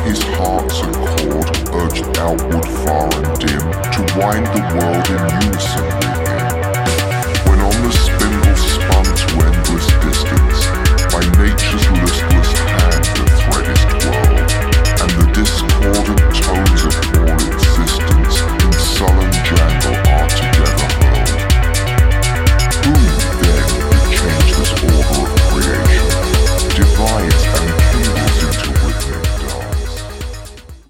His hearts accord, urged outward far and dim, to wind the world in.